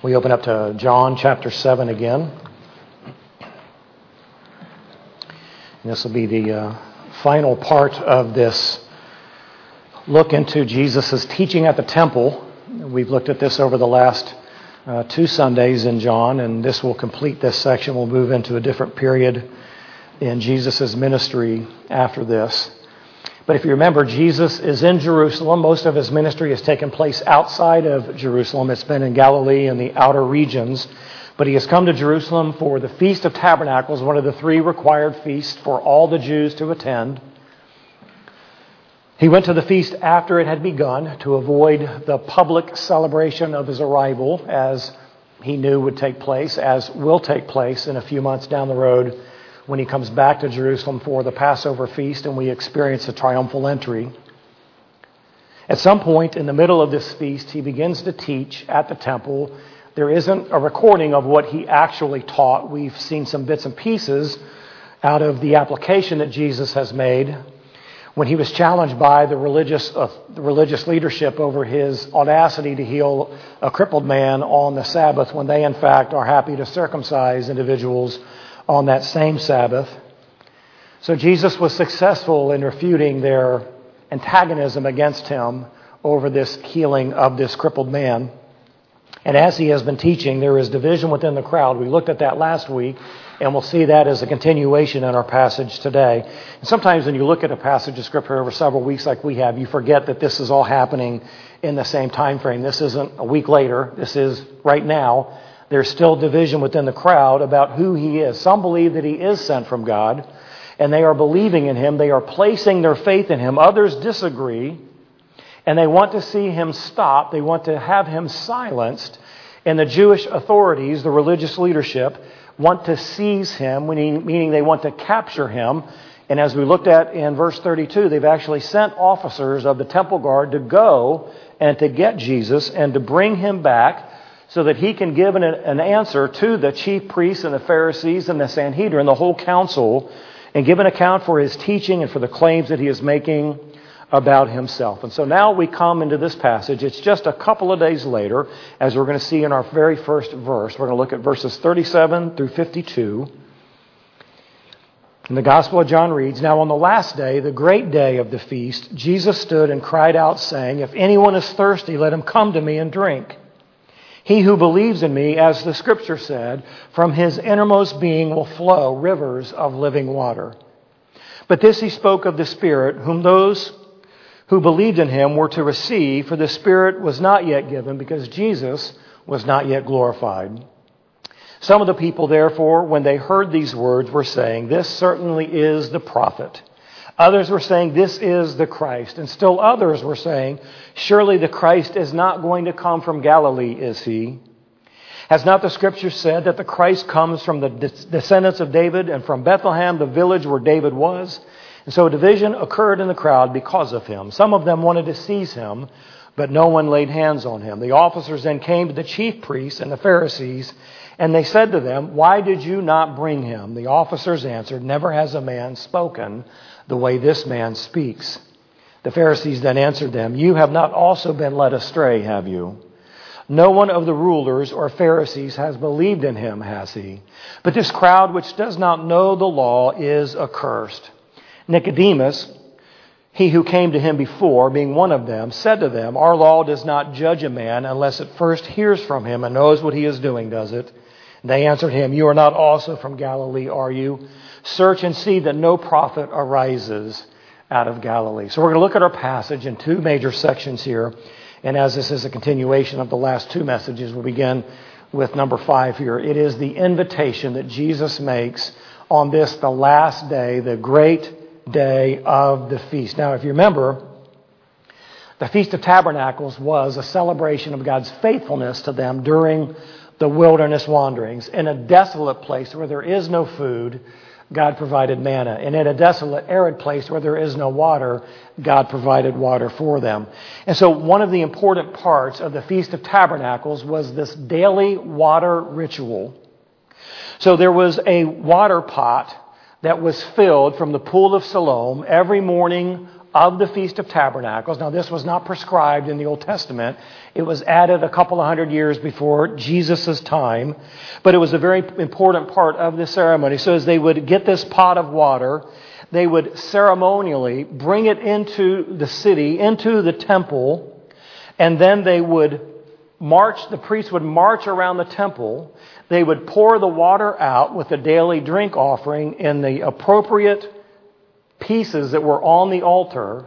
We open up to John chapter 7 again. This will be the uh, final part of this look into Jesus' teaching at the temple. We've looked at this over the last uh, two Sundays in John, and this will complete this section. We'll move into a different period in Jesus' ministry after this. But if you remember, Jesus is in Jerusalem. Most of his ministry has taken place outside of Jerusalem. It's been in Galilee and the outer regions. But he has come to Jerusalem for the Feast of Tabernacles, one of the three required feasts for all the Jews to attend. He went to the feast after it had begun to avoid the public celebration of his arrival, as he knew would take place, as will take place in a few months down the road when he comes back to Jerusalem for the Passover feast and we experience the triumphal entry. At some point in the middle of this feast, he begins to teach at the temple. There isn't a recording of what he actually taught. We've seen some bits and pieces out of the application that Jesus has made when he was challenged by the religious, uh, the religious leadership over his audacity to heal a crippled man on the Sabbath when they, in fact, are happy to circumcise individuals on that same Sabbath. So Jesus was successful in refuting their antagonism against him over this healing of this crippled man. And as he has been teaching, there is division within the crowd. We looked at that last week, and we'll see that as a continuation in our passage today. And sometimes when you look at a passage of Scripture over several weeks like we have, you forget that this is all happening in the same time frame. This isn't a week later. This is right now. There's still division within the crowd about who he is. Some believe that he is sent from God, and they are believing in him. They are placing their faith in him. Others disagree, and they want to see him stop. They want to have him silenced. And the Jewish authorities, the religious leadership, want to seize him, meaning they want to capture him. And as we looked at in verse 32, they've actually sent officers of the temple guard to go and to get Jesus and to bring him back so that he can give an, an answer to the chief priests and the Pharisees and the Sanhedrin, the whole council, and give an account for his teaching and for the claims that he is making about himself. And so now we come into this passage. It's just a couple of days later, as we're going to see in our very first verse. We're going to look at verses 37 through 52. And the Gospel of John reads Now on the last day, the great day of the feast, Jesus stood and cried out, saying, If anyone is thirsty, let him come to me and drink. He who believes in me, as the scripture said, from his innermost being will flow rivers of living water. But this he spoke of the Spirit, whom those who believed in him were to receive, for the Spirit was not yet given because Jesus was not yet glorified. Some of the people, therefore, when they heard these words, were saying, This certainly is the prophet. Others were saying, This is the Christ. And still others were saying, Surely the Christ is not going to come from Galilee, is he? Has not the scripture said that the Christ comes from the descendants of David and from Bethlehem, the village where David was? And so a division occurred in the crowd because of him. Some of them wanted to seize him, but no one laid hands on him. The officers then came to the chief priests and the Pharisees, and they said to them, Why did you not bring him? The officers answered, Never has a man spoken the way this man speaks. The Pharisees then answered them, You have not also been led astray, have you? No one of the rulers or Pharisees has believed in him, has he? But this crowd which does not know the law is accursed. Nicodemus, he who came to him before, being one of them, said to them, Our law does not judge a man unless it first hears from him and knows what he is doing, does it? They answered him, You are not also from Galilee, are you? Search and see that no prophet arises out of Galilee. So we're going to look at our passage in two major sections here. And as this is a continuation of the last two messages, we'll begin with number five here. It is the invitation that Jesus makes on this, the last day, the great day of the feast. Now, if you remember, the Feast of Tabernacles was a celebration of God's faithfulness to them during the wilderness wanderings. In a desolate place where there is no food, God provided manna. And in a desolate, arid place where there is no water, God provided water for them. And so one of the important parts of the Feast of Tabernacles was this daily water ritual. So there was a water pot that was filled from the pool of Siloam every morning of the Feast of Tabernacles. Now, this was not prescribed in the Old Testament. It was added a couple of hundred years before Jesus' time, but it was a very important part of the ceremony. So, as they would get this pot of water, they would ceremonially bring it into the city, into the temple, and then they would march, the priests would march around the temple. They would pour the water out with a daily drink offering in the appropriate pieces that were on the altar.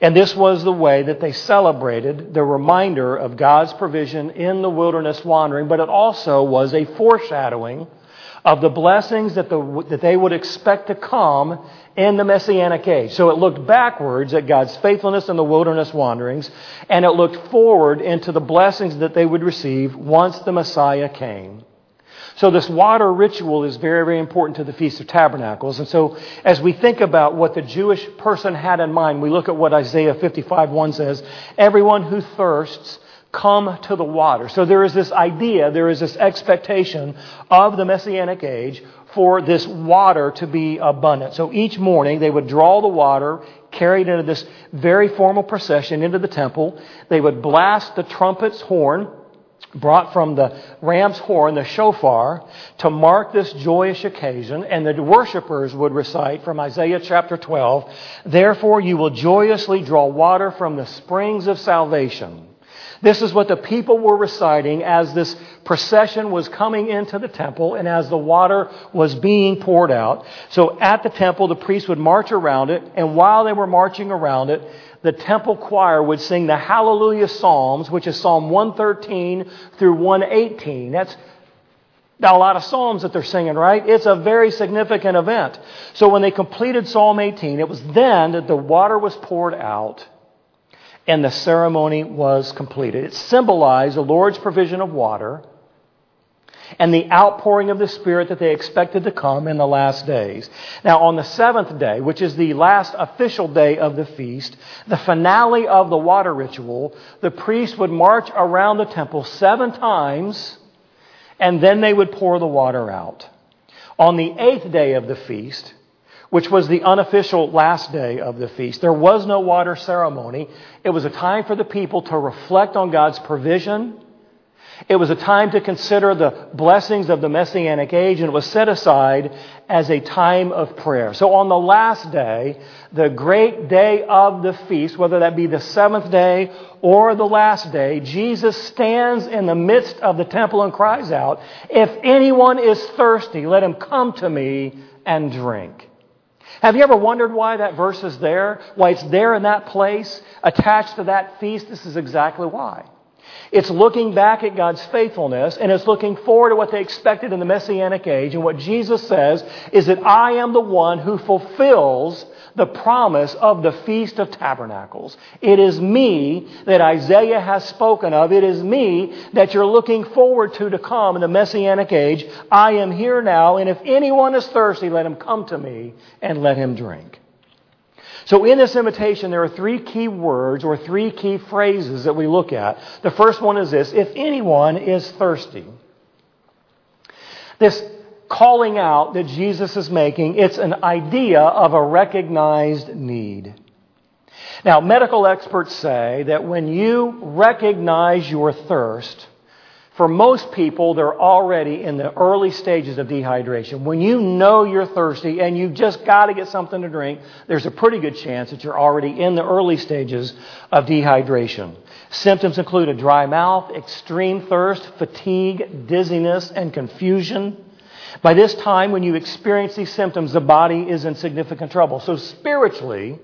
And this was the way that they celebrated the reminder of God's provision in the wilderness wandering, but it also was a foreshadowing of the blessings that, the, that they would expect to come in the Messianic age. So it looked backwards at God's faithfulness in the wilderness wanderings, and it looked forward into the blessings that they would receive once the Messiah came. So this water ritual is very, very important to the Feast of Tabernacles. And so as we think about what the Jewish person had in mind, we look at what Isaiah 55 1 says, everyone who thirsts, come to the water. So there is this idea, there is this expectation of the Messianic age for this water to be abundant. So each morning they would draw the water, carried into this very formal procession into the temple. They would blast the trumpet's horn brought from the ram's horn, the shofar, to mark this joyous occasion, and the worshippers would recite from Isaiah chapter 12, Therefore you will joyously draw water from the springs of salvation. This is what the people were reciting as this procession was coming into the temple and as the water was being poured out. So at the temple, the priests would march around it, and while they were marching around it, the temple choir would sing the Hallelujah Psalms, which is Psalm 113 through 118. That's not a lot of Psalms that they're singing, right? It's a very significant event. So when they completed Psalm 18, it was then that the water was poured out and the ceremony was completed. It symbolized the Lord's provision of water and the outpouring of the Spirit that they expected to come in the last days. Now, on the seventh day, which is the last official day of the feast, the finale of the water ritual, the priest would march around the temple seven times, and then they would pour the water out. On the eighth day of the feast, which was the unofficial last day of the feast. There was no water ceremony. It was a time for the people to reflect on God's provision it was a time to consider the blessings of the Messianic age, and it was set aside as a time of prayer. So on the last day, the great day of the feast, whether that be the seventh day or the last day, Jesus stands in the midst of the temple and cries out, If anyone is thirsty, let him come to me and drink. Have you ever wondered why that verse is there? Why it's there in that place, attached to that feast? This is exactly why. It's looking back at God's faithfulness and it's looking forward to what they expected in the Messianic age. And what Jesus says is that I am the one who fulfills the promise of the Feast of Tabernacles. It is me that Isaiah has spoken of. It is me that you're looking forward to to come in the Messianic age. I am here now, and if anyone is thirsty, let him come to me and let him drink. So in this invitation, there are three key words or three key phrases that we look at. The first one is this if anyone is thirsty. This calling out that Jesus is making, it's an idea of a recognized need. Now, medical experts say that when you recognize your thirst, for most people, they're already in the early stages of dehydration. When you know you're thirsty and you've just got to get something to drink, there's a pretty good chance that you're already in the early stages of dehydration. Symptoms include a dry mouth, extreme thirst, fatigue, dizziness, and confusion. By this time, when you experience these symptoms, the body is in significant trouble. So, spiritually,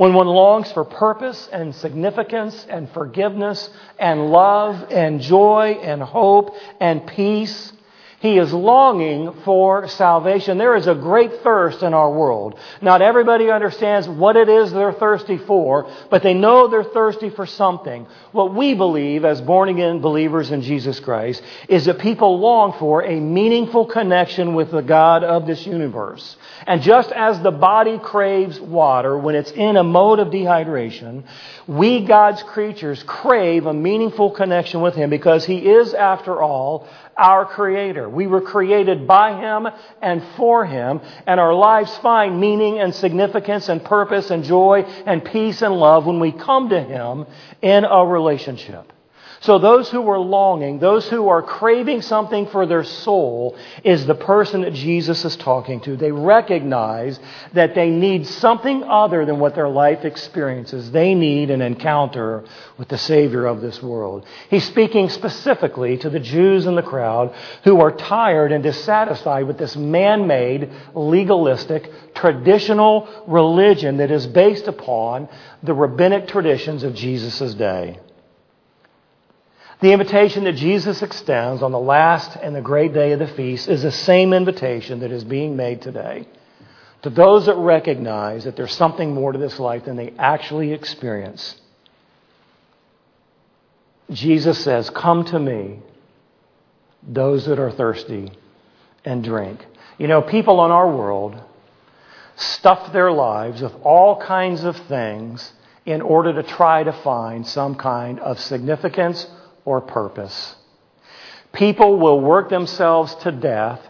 when one longs for purpose and significance and forgiveness and love and joy and hope and peace, he is longing for salvation. There is a great thirst in our world. Not everybody understands what it is they're thirsty for, but they know they're thirsty for something. What we believe as born again believers in Jesus Christ is that people long for a meaningful connection with the God of this universe. And just as the body craves water when it's in a mode of dehydration, we, God's creatures, crave a meaningful connection with Him because He is, after all, our Creator. We were created by Him and for Him, and our lives find meaning and significance and purpose and joy and peace and love when we come to Him in a relationship. So those who are longing, those who are craving something for their soul, is the person that Jesus is talking to. They recognize that they need something other than what their life experiences. They need an encounter with the Savior of this world. He's speaking specifically to the Jews in the crowd who are tired and dissatisfied with this man-made, legalistic, traditional religion that is based upon the rabbinic traditions of Jesus' day. The invitation that Jesus extends on the last and the great day of the feast is the same invitation that is being made today to those that recognize that there's something more to this life than they actually experience. Jesus says, Come to me, those that are thirsty, and drink. You know, people in our world stuff their lives with all kinds of things in order to try to find some kind of significance or purpose. People will work themselves to death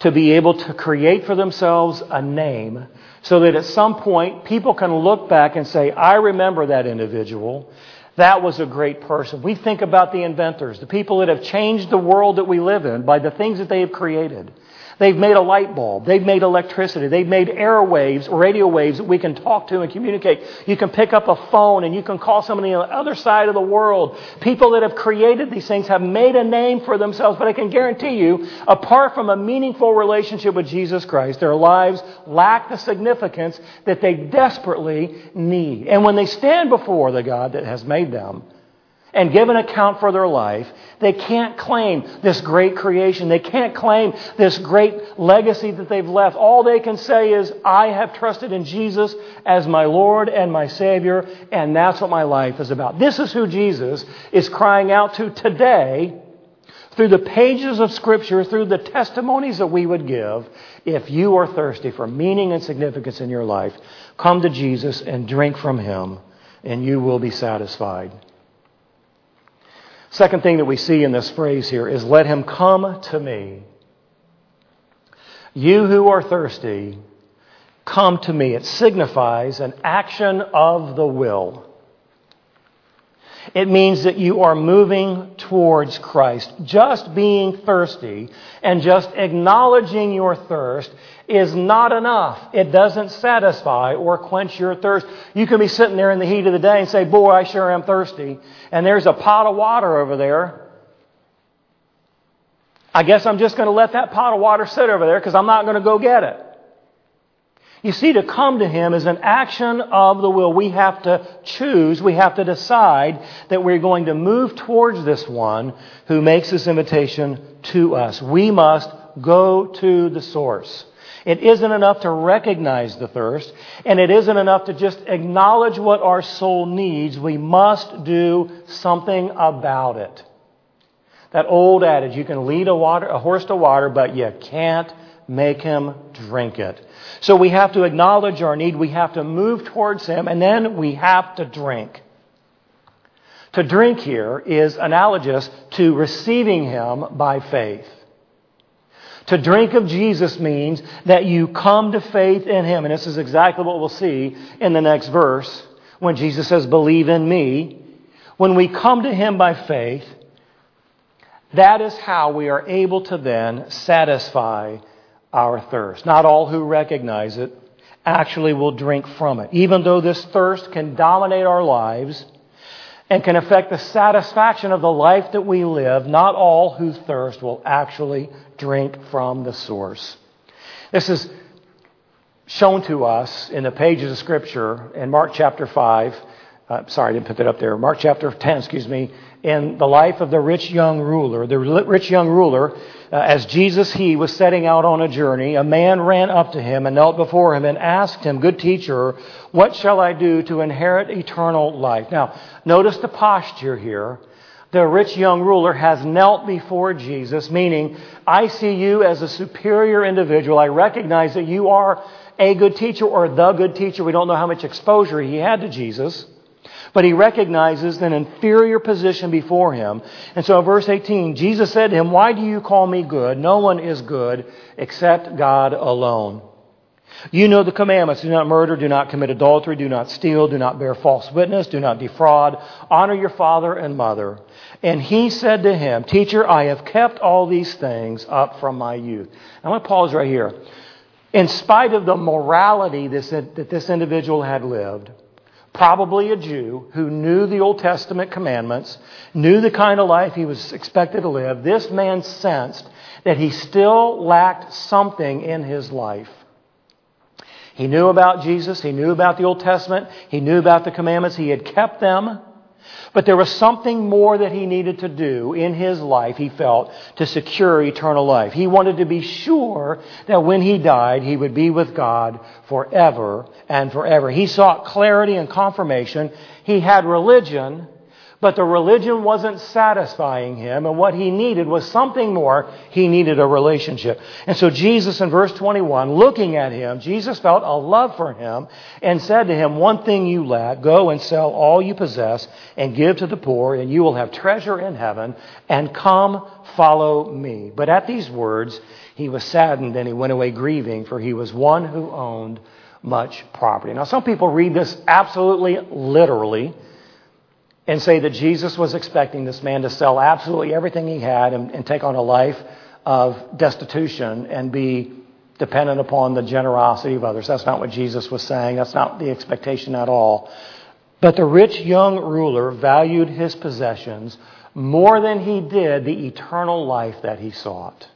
to be able to create for themselves a name so that at some point people can look back and say, I remember that individual. That was a great person. We think about the inventors, the people that have changed the world that we live in by the things that they have created. They've made a light bulb. They've made electricity. They've made airwaves, radio waves that we can talk to and communicate. You can pick up a phone and you can call somebody on the other side of the world. People that have created these things have made a name for themselves, but I can guarantee you, apart from a meaningful relationship with Jesus Christ, their lives lack the significance that they desperately need. And when they stand before the God that has made them, and give an account for their life, they can't claim this great creation. They can't claim this great legacy that they've left. All they can say is, I have trusted in Jesus as my Lord and my Savior, and that's what my life is about. This is who Jesus is crying out to today through the pages of Scripture, through the testimonies that we would give. If you are thirsty for meaning and significance in your life, come to Jesus and drink from Him, and you will be satisfied. Second thing that we see in this phrase here is let him come to me. You who are thirsty, come to me. It signifies an action of the will. It means that you are moving towards Christ. Just being thirsty and just acknowledging your thirst is not enough. It doesn't satisfy or quench your thirst. You can be sitting there in the heat of the day and say, Boy, I sure am thirsty. And there's a pot of water over there. I guess I'm just going to let that pot of water sit over there because I'm not going to go get it. You see, to come to Him is an action of the will. We have to choose, we have to decide that we're going to move towards this one who makes this invitation to us. We must go to the source. It isn't enough to recognize the thirst, and it isn't enough to just acknowledge what our soul needs. We must do something about it. That old adage, you can lead a, water, a horse to water, but you can't make him drink it. So we have to acknowledge our need, we have to move towards him, and then we have to drink. To drink here is analogous to receiving him by faith. To drink of Jesus means that you come to faith in him. And this is exactly what we'll see in the next verse when Jesus says, Believe in me. When we come to him by faith, that is how we are able to then satisfy our thirst. Not all who recognize it actually will drink from it. Even though this thirst can dominate our lives and can affect the satisfaction of the life that we live, not all who thirst will actually drink from the source. This is shown to us in the pages of Scripture in Mark chapter 5. Uh, sorry, I didn't put that up there. Mark chapter 10, excuse me, in the life of the rich young ruler. The rich young ruler, uh, as Jesus, he was setting out on a journey, a man ran up to him and knelt before him and asked him, Good teacher, what shall I do to inherit eternal life? Now, notice the posture here. The rich young ruler has knelt before Jesus, meaning, I see you as a superior individual. I recognize that you are a good teacher or the good teacher. We don't know how much exposure he had to Jesus. But he recognizes an inferior position before him. And so in verse 18, Jesus said to him, Why do you call me good? No one is good except God alone. You know the commandments. Do not murder, do not commit adultery, do not steal, do not bear false witness, do not defraud, honor your father and mother. And he said to him, Teacher, I have kept all these things up from my youth. I want to pause right here. In spite of the morality that this individual had lived, probably a Jew who knew the Old Testament commandments, knew the kind of life he was expected to live, this man sensed that he still lacked something in his life. He knew about Jesus. He knew about the Old Testament. He knew about the commandments. He had kept them. But there was something more that he needed to do in his life, he felt, to secure eternal life. He wanted to be sure that when he died, he would be with God forever and forever. He sought clarity and confirmation. He had religion, but the religion wasn't satisfying him, and what he needed was something more. He needed a relationship. And so Jesus, in verse 21, looking at him, Jesus felt a love for him and said to him, One thing you lack, go and sell all you possess and give to the poor, and you will have treasure in heaven, and come follow me. But at these words, he was saddened and he went away grieving, for he was one who owned much property. Now, some people read this absolutely literally and say that Jesus was expecting this man to sell absolutely everything he had and, and, take on a life of destitution and be dependent upon the generosity of others. That's not what Jesus was saying. That's not the expectation at all. But the rich young ruler valued his possessions more than he did the eternal life that he sought.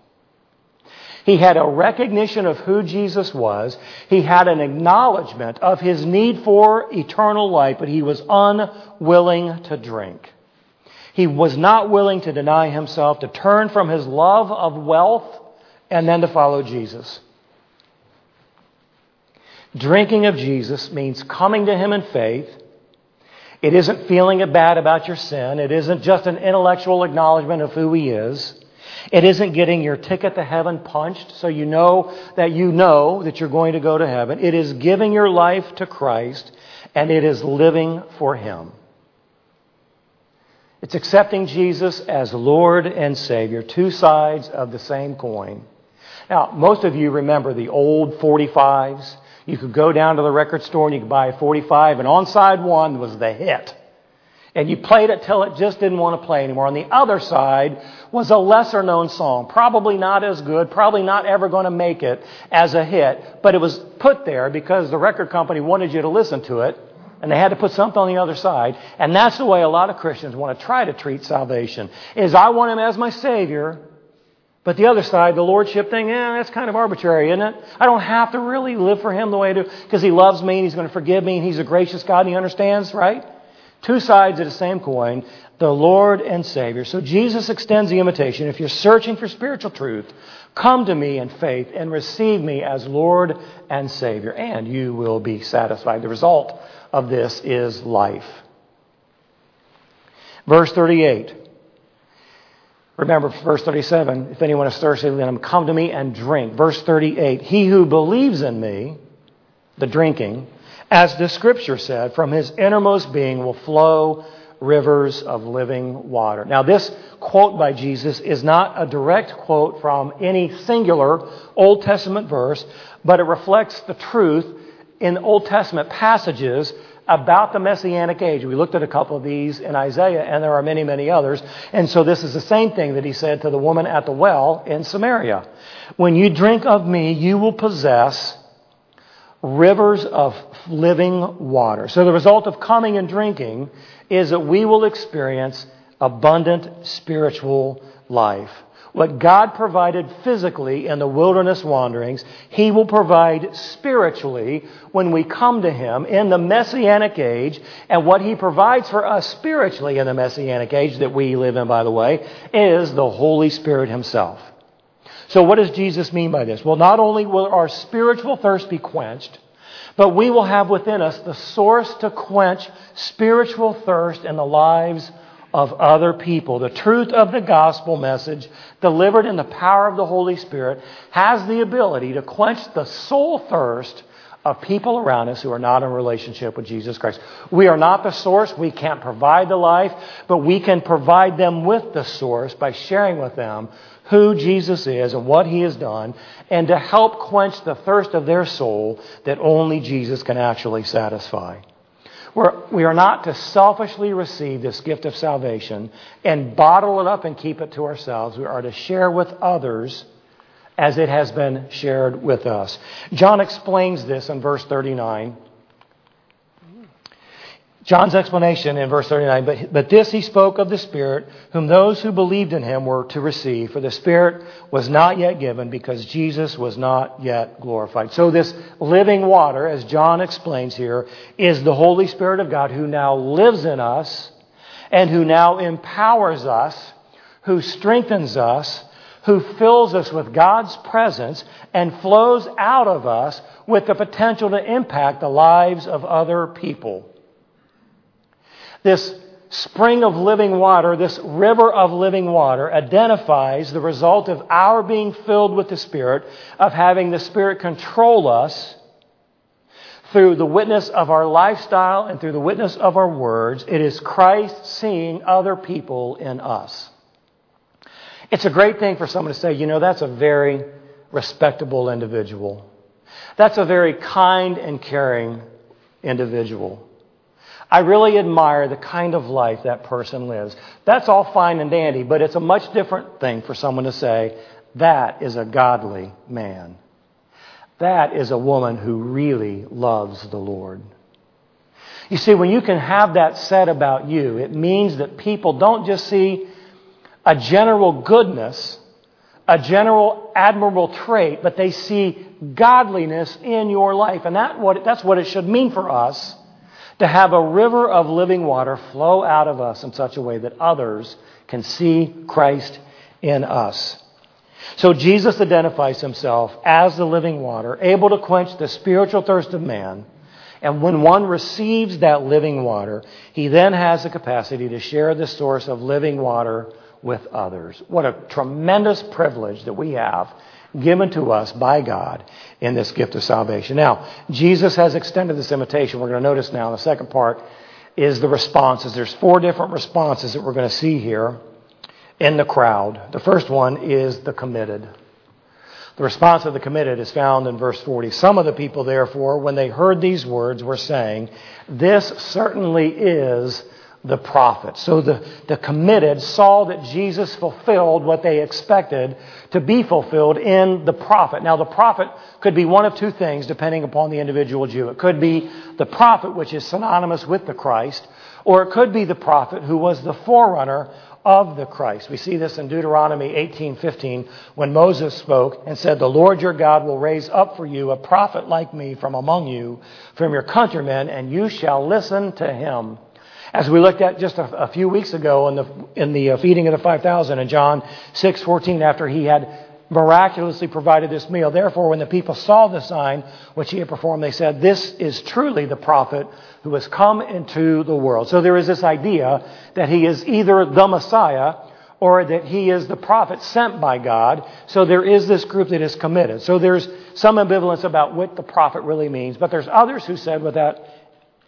He had a recognition of who Jesus was. He had an acknowledgement of his need for eternal life, but he was unwilling to drink. He was not willing to deny himself, to turn from his love of wealth, and then to follow Jesus. Drinking of Jesus means coming to him in faith. It isn't feeling bad about your sin. It isn't just an intellectual acknowledgement of who he is. It isn't getting your ticket to heaven punched so you know that you know that you're going to go to heaven. It is giving your life to Christ and it is living for Him. It's accepting Jesus as Lord and Savior, two sides of the same coin. Now, most of you remember the old 45s. You could go down to the record store and you could buy a 45, and on side one was the hit and you played it till it just didn't want to play anymore. On the other side was a lesser known song, probably not as good, probably not ever going to make it as a hit, but it was put there because the record company wanted you to listen to it, and they had to put something on the other side. And that's the way a lot of Christians want to try to treat salvation. Is I want him as my savior, but the other side, the lordship thing, eh, that's kind of arbitrary, isn't it? I don't have to really live for him the way I do because he loves me and he's going to forgive me and he's a gracious God and he understands, right? Two sides of the same coin, the Lord and Savior. So Jesus extends the invitation. If you're searching for spiritual truth, come to me in faith and receive me as Lord and Savior, and you will be satisfied. The result of this is life. Verse 38. Remember, verse 37, if anyone is thirsty, let him come to me and drink. Verse 38, he who believes in me, the drinking, as the scripture said, from his innermost being will flow rivers of living water. Now, this quote by Jesus is not a direct quote from any singular Old Testament verse, but it reflects the truth in Old Testament passages about the Messianic age. We looked at a couple of these in Isaiah, and there are many, many others. And so this is the same thing that he said to the woman at the well in Samaria. When you drink of me, you will possess rivers of living water. So the result of coming and drinking is that we will experience abundant spiritual life. What God provided physically in the wilderness wanderings, He will provide spiritually when we come to Him in the Messianic age. And what He provides for us spiritually in the Messianic age that we live in, by the way, is the Holy Spirit Himself. So, what does Jesus mean by this? Well, not only will our spiritual thirst be quenched, but we will have within us the source to quench spiritual thirst in the lives of other people. The truth of the gospel message, delivered in the power of the Holy Spirit, has the ability to quench the soul thirst of people around us who are not in relationship with Jesus Christ. We are not the source. We can't provide the life, but we can provide them with the source by sharing with them who Jesus is and what he has done, and to help quench the thirst of their soul that only Jesus can actually satisfy. We're, we are not to selfishly receive this gift of salvation and bottle it up and keep it to ourselves. We are to share with others as it has been shared with us. John explains this in verse 39. John's explanation in verse 39, but, but this he spoke of the Spirit, whom those who believed in him were to receive, for the Spirit was not yet given because Jesus was not yet glorified. So this living water, as John explains here, is the Holy Spirit of God who now lives in us and who now empowers us, who strengthens us, who fills us with God's presence and flows out of us with the potential to impact the lives of other people. This spring of living water, this river of living water, identifies the result of our being filled with the Spirit, of having the Spirit control us through the witness of our lifestyle and through the witness of our words. It is Christ seeing other people in us. It's a great thing for someone to say, you know, that's a very respectable individual. That's a very kind and caring individual. I really admire the kind of life that person lives. That's all fine and dandy, but it's a much different thing for someone to say, that is a godly man. That is a woman who really loves the Lord. You see, when you can have that said about you, it means that people don't just see a general goodness, a general admirable trait, but they see godliness in your life. And that what, that's what it should mean for us to have a river of living water flow out of us in such a way that others can see Christ in us. So Jesus identifies himself as the living water, able to quench the spiritual thirst of man. And when one receives that living water, he then has the capacity to share the source of living water with others. What a tremendous privilege that we have given to us by God in this gift of salvation. Now, Jesus has extended this invitation. We're going to notice now in the second part is the responses. There's four different responses that we're going to see here in the crowd. The first one is the committed. The response of the committed is found in verse 40. Some of the people, therefore, when they heard these words, were saying, This certainly is the prophet. So the, the committed saw that Jesus fulfilled what they expected to be fulfilled in the prophet. Now, the prophet could be one of two things depending upon the individual Jew. It could be the prophet, which is synonymous with the Christ, or it could be the prophet who was the forerunner of the Christ. We see this in Deuteronomy 18:15 when Moses spoke and said, "The Lord your God will raise up for you a prophet like me from among you, from your countrymen, and you shall listen to him." As we looked at just a, a few weeks ago in the, in the uh, feeding of the 5,000 in John 6:14, after he had miraculously provided this meal. Therefore, when the people saw the sign which he had performed, they said, This is truly the prophet who has come into the world. So there is this idea that he is either the Messiah or that he is the prophet sent by God. So there is this group that is committed. So there's some ambivalence about what the prophet really means, but there's others who said without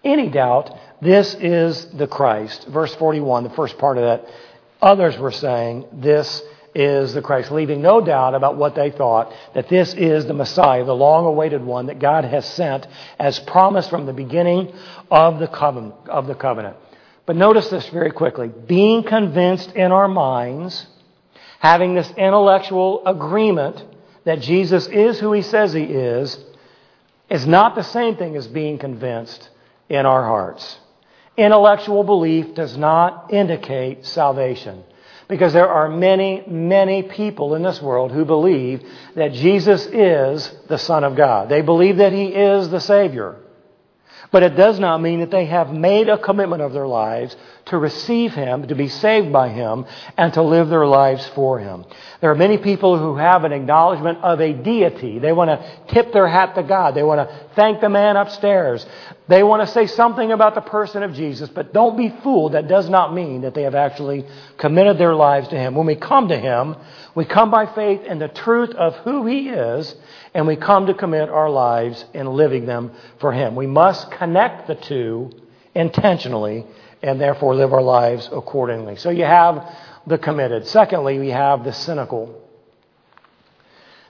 any doubt, this is the Christ. Verse 41, the first part of that. Others were saying, This is the Christ, leaving no doubt about what they thought that this is the Messiah, the long awaited one that God has sent as promised from the beginning of the covenant. Of the covenant. But notice this very quickly. Being convinced in our minds, having this intellectual agreement that Jesus is who he says he is, is not the same thing as being convinced in our hearts. Intellectual belief does not indicate salvation because there are many, many people in this world who believe that Jesus is the Son of God. They believe that He is the Savior. But it does not mean that they have made a commitment of their lives to receive Him, to be saved by Him, and to live their lives for Him. There are many people who have an acknowledgement of a deity. They want to tip their hat to God. They want to thank the man upstairs. They want to say something about the person of Jesus, but don't be fooled. That does not mean that they have actually committed their lives to Him. When we come to Him, we come by faith in the truth of who He is, and we come to commit our lives in living them for Him. We must connect the two intentionally and therefore live our lives accordingly. So you have the committed. Secondly, we have the cynical.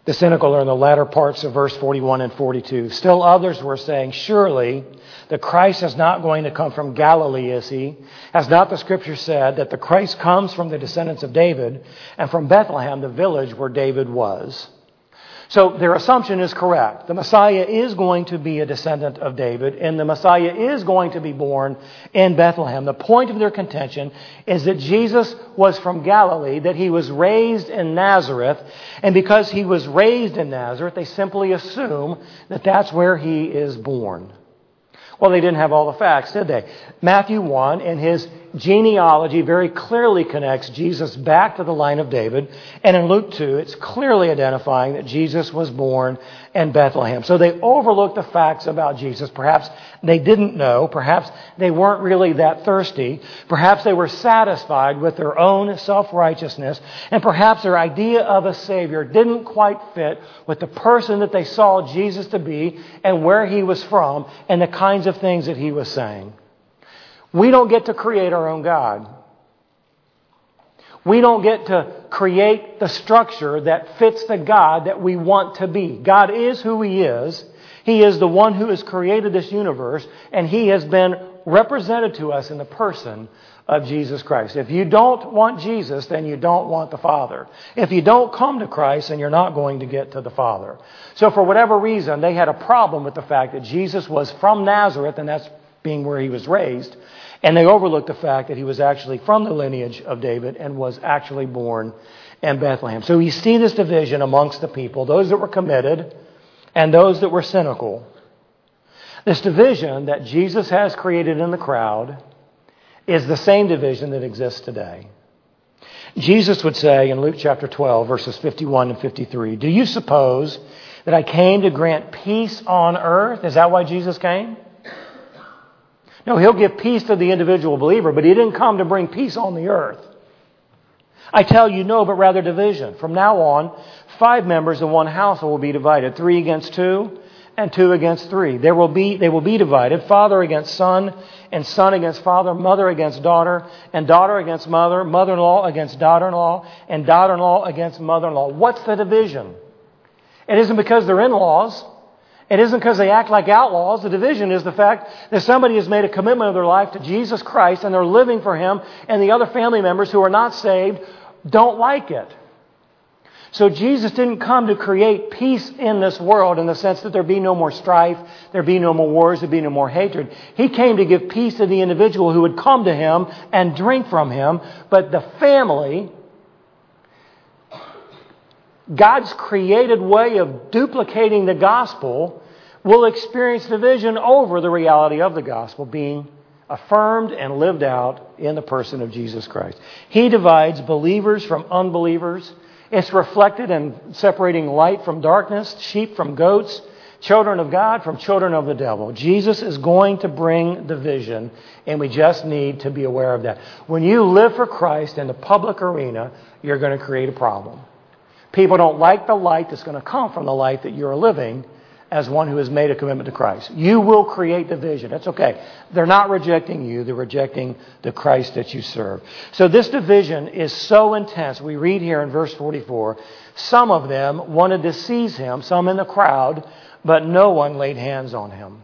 The cynical are in the latter parts of verse 41 and 42. Still others were saying, Surely the Christ is not going to come from Galilee, is he? Has not the scripture said that the Christ comes from the descendants of David and from Bethlehem, the village where David was? So their assumption is correct. The Messiah is going to be a descendant of David, and the Messiah is going to be born in Bethlehem. The point of their contention is that Jesus was from Galilee, that he was raised in Nazareth, and because he was raised in Nazareth, they simply assume that that's where he is born. Well, they didn't have all the facts, did they? Matthew 1, in his genealogy, very clearly connects Jesus back to the line of David. And in Luke 2, it's clearly identifying that Jesus was born in Bethlehem. So they overlooked the facts about Jesus. Perhaps they didn't know. Perhaps they weren't really that thirsty. Perhaps they were satisfied with their own self righteousness. And perhaps their idea of a Savior didn't quite fit with the person that they saw Jesus to be and where he was from and the kinds of things that he was saying. We don't get to create our own God. We don't get to create the structure that fits the God that we want to be. God is who He is. He is the one who has created this universe, and He has been represented to us in the person of Jesus Christ. If you don't want Jesus, then you don't want the Father. If you don't come to Christ, then you're not going to get to the Father. So, for whatever reason, they had a problem with the fact that Jesus was from Nazareth, and that's being where he was raised. And they overlooked the fact that he was actually from the lineage of David and was actually born in Bethlehem. So you see this division amongst the people, those that were committed and those that were cynical. This division that Jesus has created in the crowd is the same division that exists today. Jesus would say in Luke chapter 12, verses 51 and 53, Do you suppose that I came to grant peace on earth? Is that why Jesus came? No, he'll give peace to the individual believer, but he didn't come to bring peace on the earth. I tell you no, but rather division. From now on, five members of one household will be divided, three against two, and two against three. There will be, they will be divided, father against son, and son against father, mother against daughter, and daughter against mother, mother-in-law against daughter-in-law, and daughter-in-law against mother-in-law. What's the division? It isn't because they're in-laws. It isn't because they act like outlaws. The division is the fact that somebody has made a commitment of their life to Jesus Christ and they're living for Him, and the other family members who are not saved don't like it. So Jesus didn't come to create peace in this world in the sense that there be no more strife, there be no more wars, there be no more hatred. He came to give peace to the individual who would come to him and drink from him, but the family God's created way of duplicating the gospel will experience division over the reality of the gospel being affirmed and lived out in the person of Jesus Christ. He divides believers from unbelievers. It's reflected in separating light from darkness, sheep from goats, children of God from children of the devil. Jesus is going to bring division, and we just need to be aware of that. When you live for Christ in the public arena, you're going to create a problem. People don't like the light that's going to come from the light that you're living as one who has made a commitment to Christ. You will create division. That's okay. They're not rejecting you, they're rejecting the Christ that you serve. So this division is so intense. We read here in verse 44 some of them wanted to seize him, some in the crowd, but no one laid hands on him.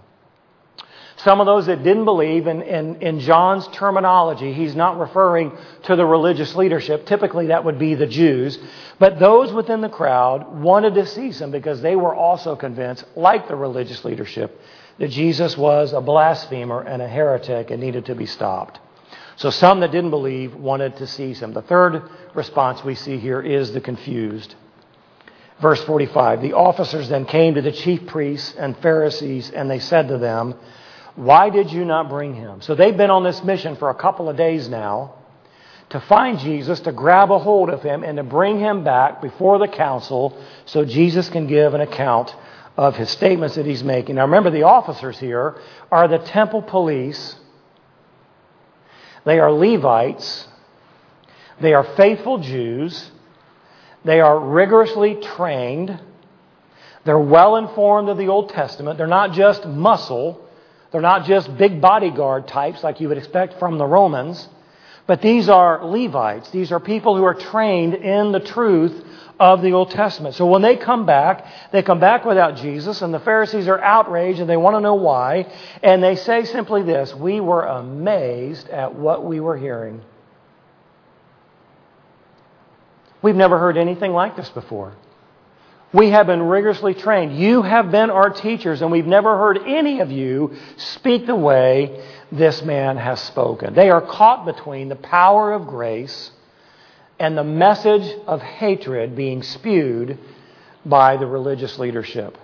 Some of those that didn't believe, in, in, in John's terminology, he's not referring to the religious leadership. Typically, that would be the Jews. But those within the crowd wanted to seize him because they were also convinced, like the religious leadership, that Jesus was a blasphemer and a heretic and needed to be stopped. So some that didn't believe wanted to seize him. The third response we see here is the confused. Verse 45 The officers then came to the chief priests and Pharisees, and they said to them, why did you not bring him? So they've been on this mission for a couple of days now to find Jesus, to grab a hold of him, and to bring him back before the council so Jesus can give an account of his statements that he's making. Now remember, the officers here are the temple police, they are Levites, they are faithful Jews, they are rigorously trained, they're well informed of the Old Testament, they're not just muscle. They're not just big bodyguard types like you would expect from the Romans. But these are Levites. These are people who are trained in the truth of the Old Testament. So when they come back, they come back without Jesus, and the Pharisees are outraged and they want to know why. And they say simply this We were amazed at what we were hearing. We've never heard anything like this before. We have been rigorously trained. You have been our teachers, and we've never heard any of you speak the way this man has spoken. They are caught between the power of grace and the message of hatred being spewed by the religious leadership.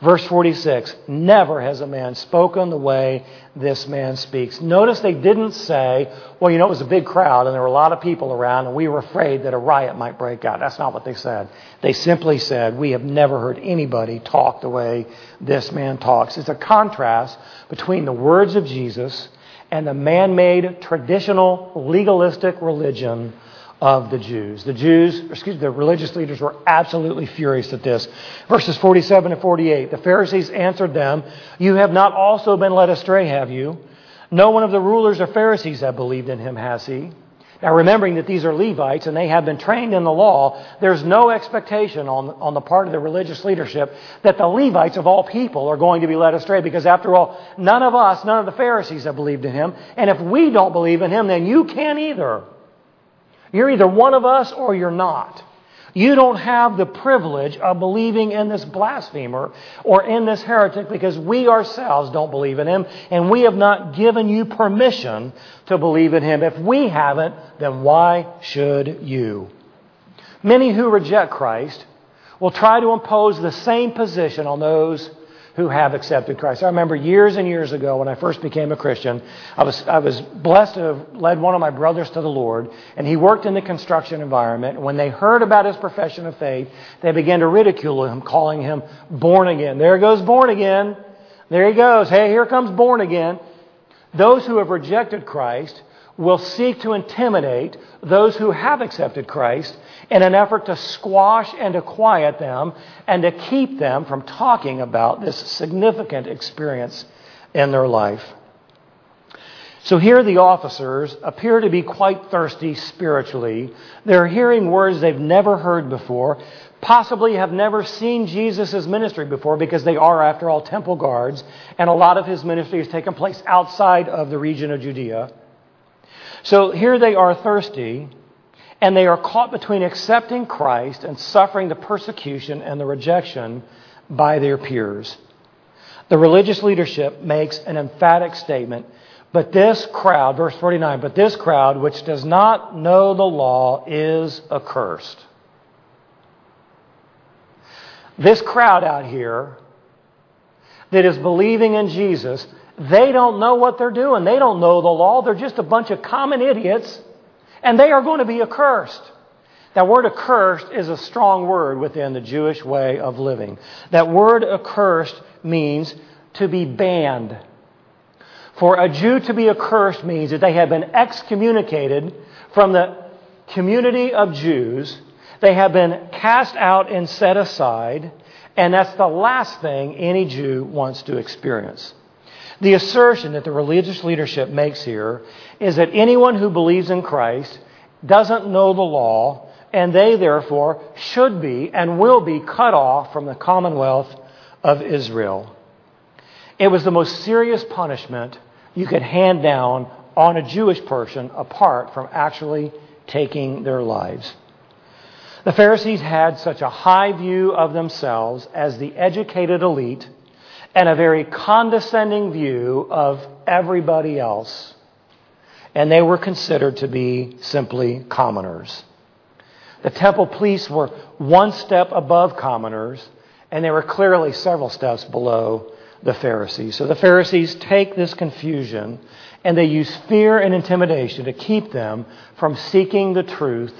Verse 46 Never has a man spoken the way this man speaks. Notice they didn't say, well, you know, it was a big crowd and there were a lot of people around and we were afraid that a riot might break out. That's not what they said. They simply said, we have never heard anybody talk the way this man talks. It's a contrast between the words of Jesus and the man made traditional legalistic religion of the Jews. The Jews, excuse me, the religious leaders were absolutely furious at this. Verses 47 and 48. The Pharisees answered them, You have not also been led astray, have you? No one of the rulers or Pharisees have believed in him, has he? Now, remembering that these are Levites and they have been trained in the law, there's no expectation on, on the part of the religious leadership that the Levites of all people are going to be led astray because, after all, none of us, none of the Pharisees have believed in him. And if we don't believe in him, then you can't either. You're either one of us or you're not. You don't have the privilege of believing in this blasphemer or in this heretic because we ourselves don't believe in him and we have not given you permission to believe in him. If we haven't, then why should you? Many who reject Christ will try to impose the same position on those who have accepted Christ. I remember years and years ago when I first became a Christian, I was, I was blessed to have led one of my brothers to the Lord, and he worked in the construction environment. When they heard about his profession of faith, they began to ridicule him, calling him born again. There goes born again. There he goes. Hey, here comes born again. Those who have rejected Christ will seek to intimidate those who have accepted Christ in an effort to squash and to quiet them and to keep them from talking about this significant experience in their life. So here the officers appear to be quite thirsty spiritually. They're hearing words they've never heard before, possibly have never seen Jesus' ministry before because they are, after all, temple guards, and a lot of his ministry has taken place outside of the region of Judea. So here they are thirsty, and they are caught between accepting Christ and suffering the persecution and the rejection by their peers. The religious leadership makes an emphatic statement, but this crowd, verse 49, but this crowd which does not know the law is accursed. This crowd out here that is believing in Jesus, they don't know what they're doing. They don't know the law. They're just a bunch of common idiots and they are going to be accursed. That word accursed is a strong word within the Jewish way of living. That word accursed means to be banned. For a Jew to be accursed means that they have been excommunicated from the community of Jews. They have been cast out and set aside. And that's the last thing any Jew wants to experience. The assertion that the religious leadership makes here is that anyone who believes in Christ doesn't know the law, and they therefore should be and will be cut off from the commonwealth of Israel. It was the most serious punishment you could hand down on a Jewish person apart from actually taking their lives. The Pharisees had such a high view of themselves as the educated elite and a very condescending view of everybody else. And they were considered to be simply commoners. The temple police were one step above commoners, and they were clearly several steps below the Pharisees. So the Pharisees take this confusion and they use fear and intimidation to keep them from seeking the truth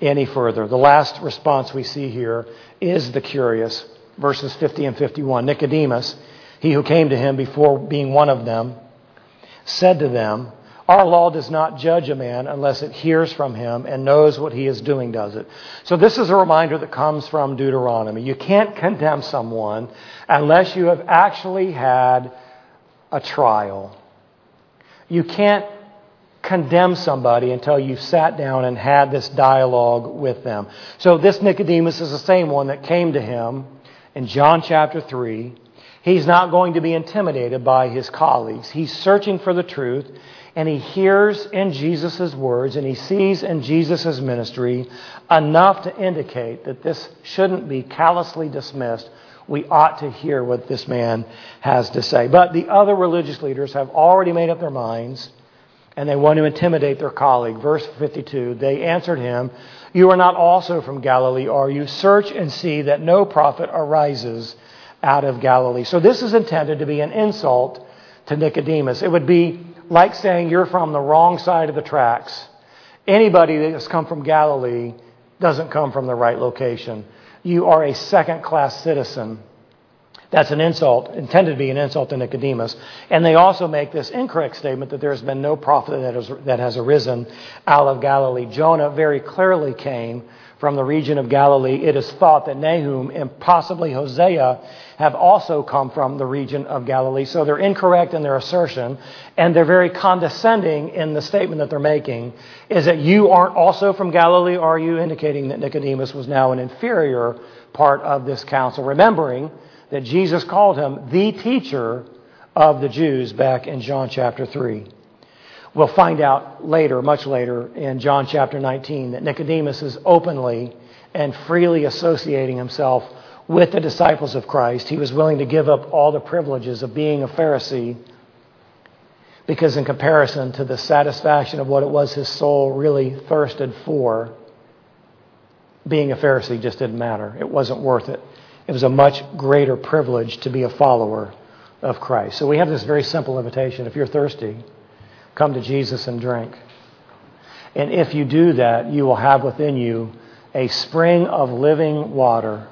any further. The last response we see here is the curious verses 50 and 51. Nicodemus, he who came to him before being one of them, said to them, Our law does not judge a man unless it hears from him and knows what he is doing, does it? So this is a reminder that comes from Deuteronomy. You can't condemn someone unless you have actually had a trial. You can't condemn somebody until you've sat down and had this dialogue with them. So this Nicodemus is the same one that came to him in John chapter 3. He's not going to be intimidated by his colleagues. He's searching for the truth and he hears in Jesus' words and he sees in Jesus' ministry enough to indicate that this shouldn't be callously dismissed. We ought to hear what this man has to say. But the other religious leaders have already made up their minds and they want to intimidate their colleague. Verse 52 They answered him, You are not also from Galilee, are you? Search and see that no prophet arises out of Galilee. So this is intended to be an insult to Nicodemus. It would be like saying you're from the wrong side of the tracks. Anybody that has come from Galilee doesn't come from the right location. You are a second class citizen. That's an insult, intended to be an insult to Nicodemus. And they also make this incorrect statement that there has been no prophet that has, that has arisen out of Galilee. Jonah very clearly came from the region of Galilee. It is thought that Nahum and possibly Hosea have also come from the region of Galilee. So they're incorrect in their assertion, and they're very condescending in the statement that they're making. Is that you aren't also from Galilee? Are you indicating that Nicodemus was now an inferior part of this council? Remembering that Jesus called him the teacher of the Jews back in John chapter 3. We'll find out later, much later, in John chapter 19, that Nicodemus is openly and freely associating himself with the disciples of Christ. He was willing to give up all the privileges of being a Pharisee because, in comparison to the satisfaction of what it was his soul really thirsted for, being a Pharisee just didn't matter. It wasn't worth it. It was a much greater privilege to be a follower of Christ. So we have this very simple invitation. If you're thirsty, come to Jesus and drink. And if you do that, you will have within you a spring of living water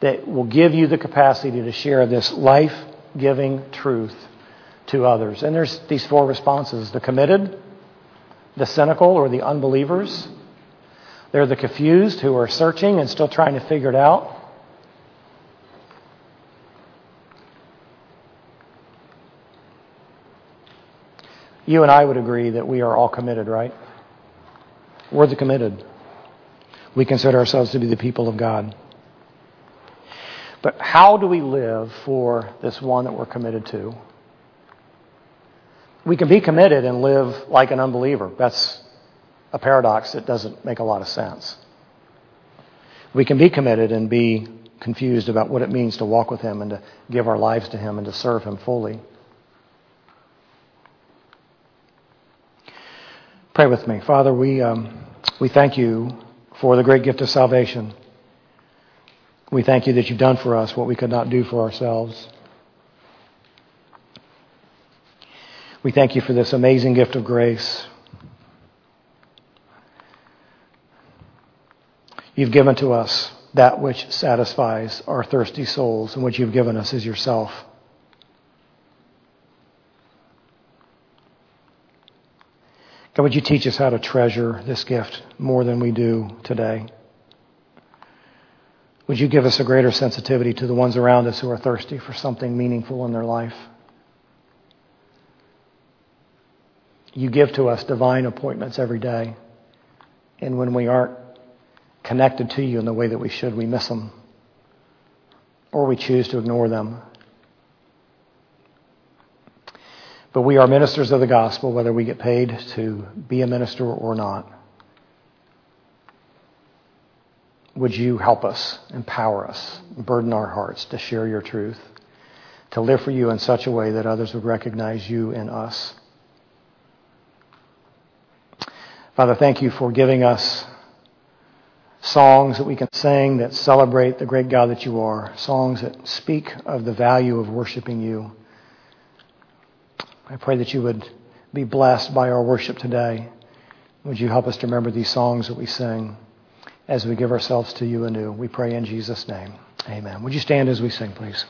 that will give you the capacity to share this life giving truth to others. And there's these four responses the committed, the cynical or the unbelievers, they're the confused who are searching and still trying to figure it out. You and I would agree that we are all committed, right? We're the committed. We consider ourselves to be the people of God. But how do we live for this one that we're committed to? We can be committed and live like an unbeliever. That's a paradox that doesn't make a lot of sense. We can be committed and be confused about what it means to walk with Him and to give our lives to Him and to serve Him fully. Pray with me. Father, we, um, we thank you for the great gift of salvation. We thank you that you've done for us what we could not do for ourselves. We thank you for this amazing gift of grace. You've given to us that which satisfies our thirsty souls, and what you've given us is yourself. God, would you teach us how to treasure this gift more than we do today? Would you give us a greater sensitivity to the ones around us who are thirsty for something meaningful in their life? You give to us divine appointments every day. And when we aren't connected to you in the way that we should, we miss them. Or we choose to ignore them. But we are ministers of the gospel, whether we get paid to be a minister or not. Would you help us, empower us, burden our hearts to share your truth, to live for you in such a way that others would recognize you in us? Father, thank you for giving us songs that we can sing that celebrate the great God that you are, songs that speak of the value of worshiping you. I pray that you would be blessed by our worship today. Would you help us to remember these songs that we sing as we give ourselves to you anew? We pray in Jesus' name. Amen. Would you stand as we sing, please?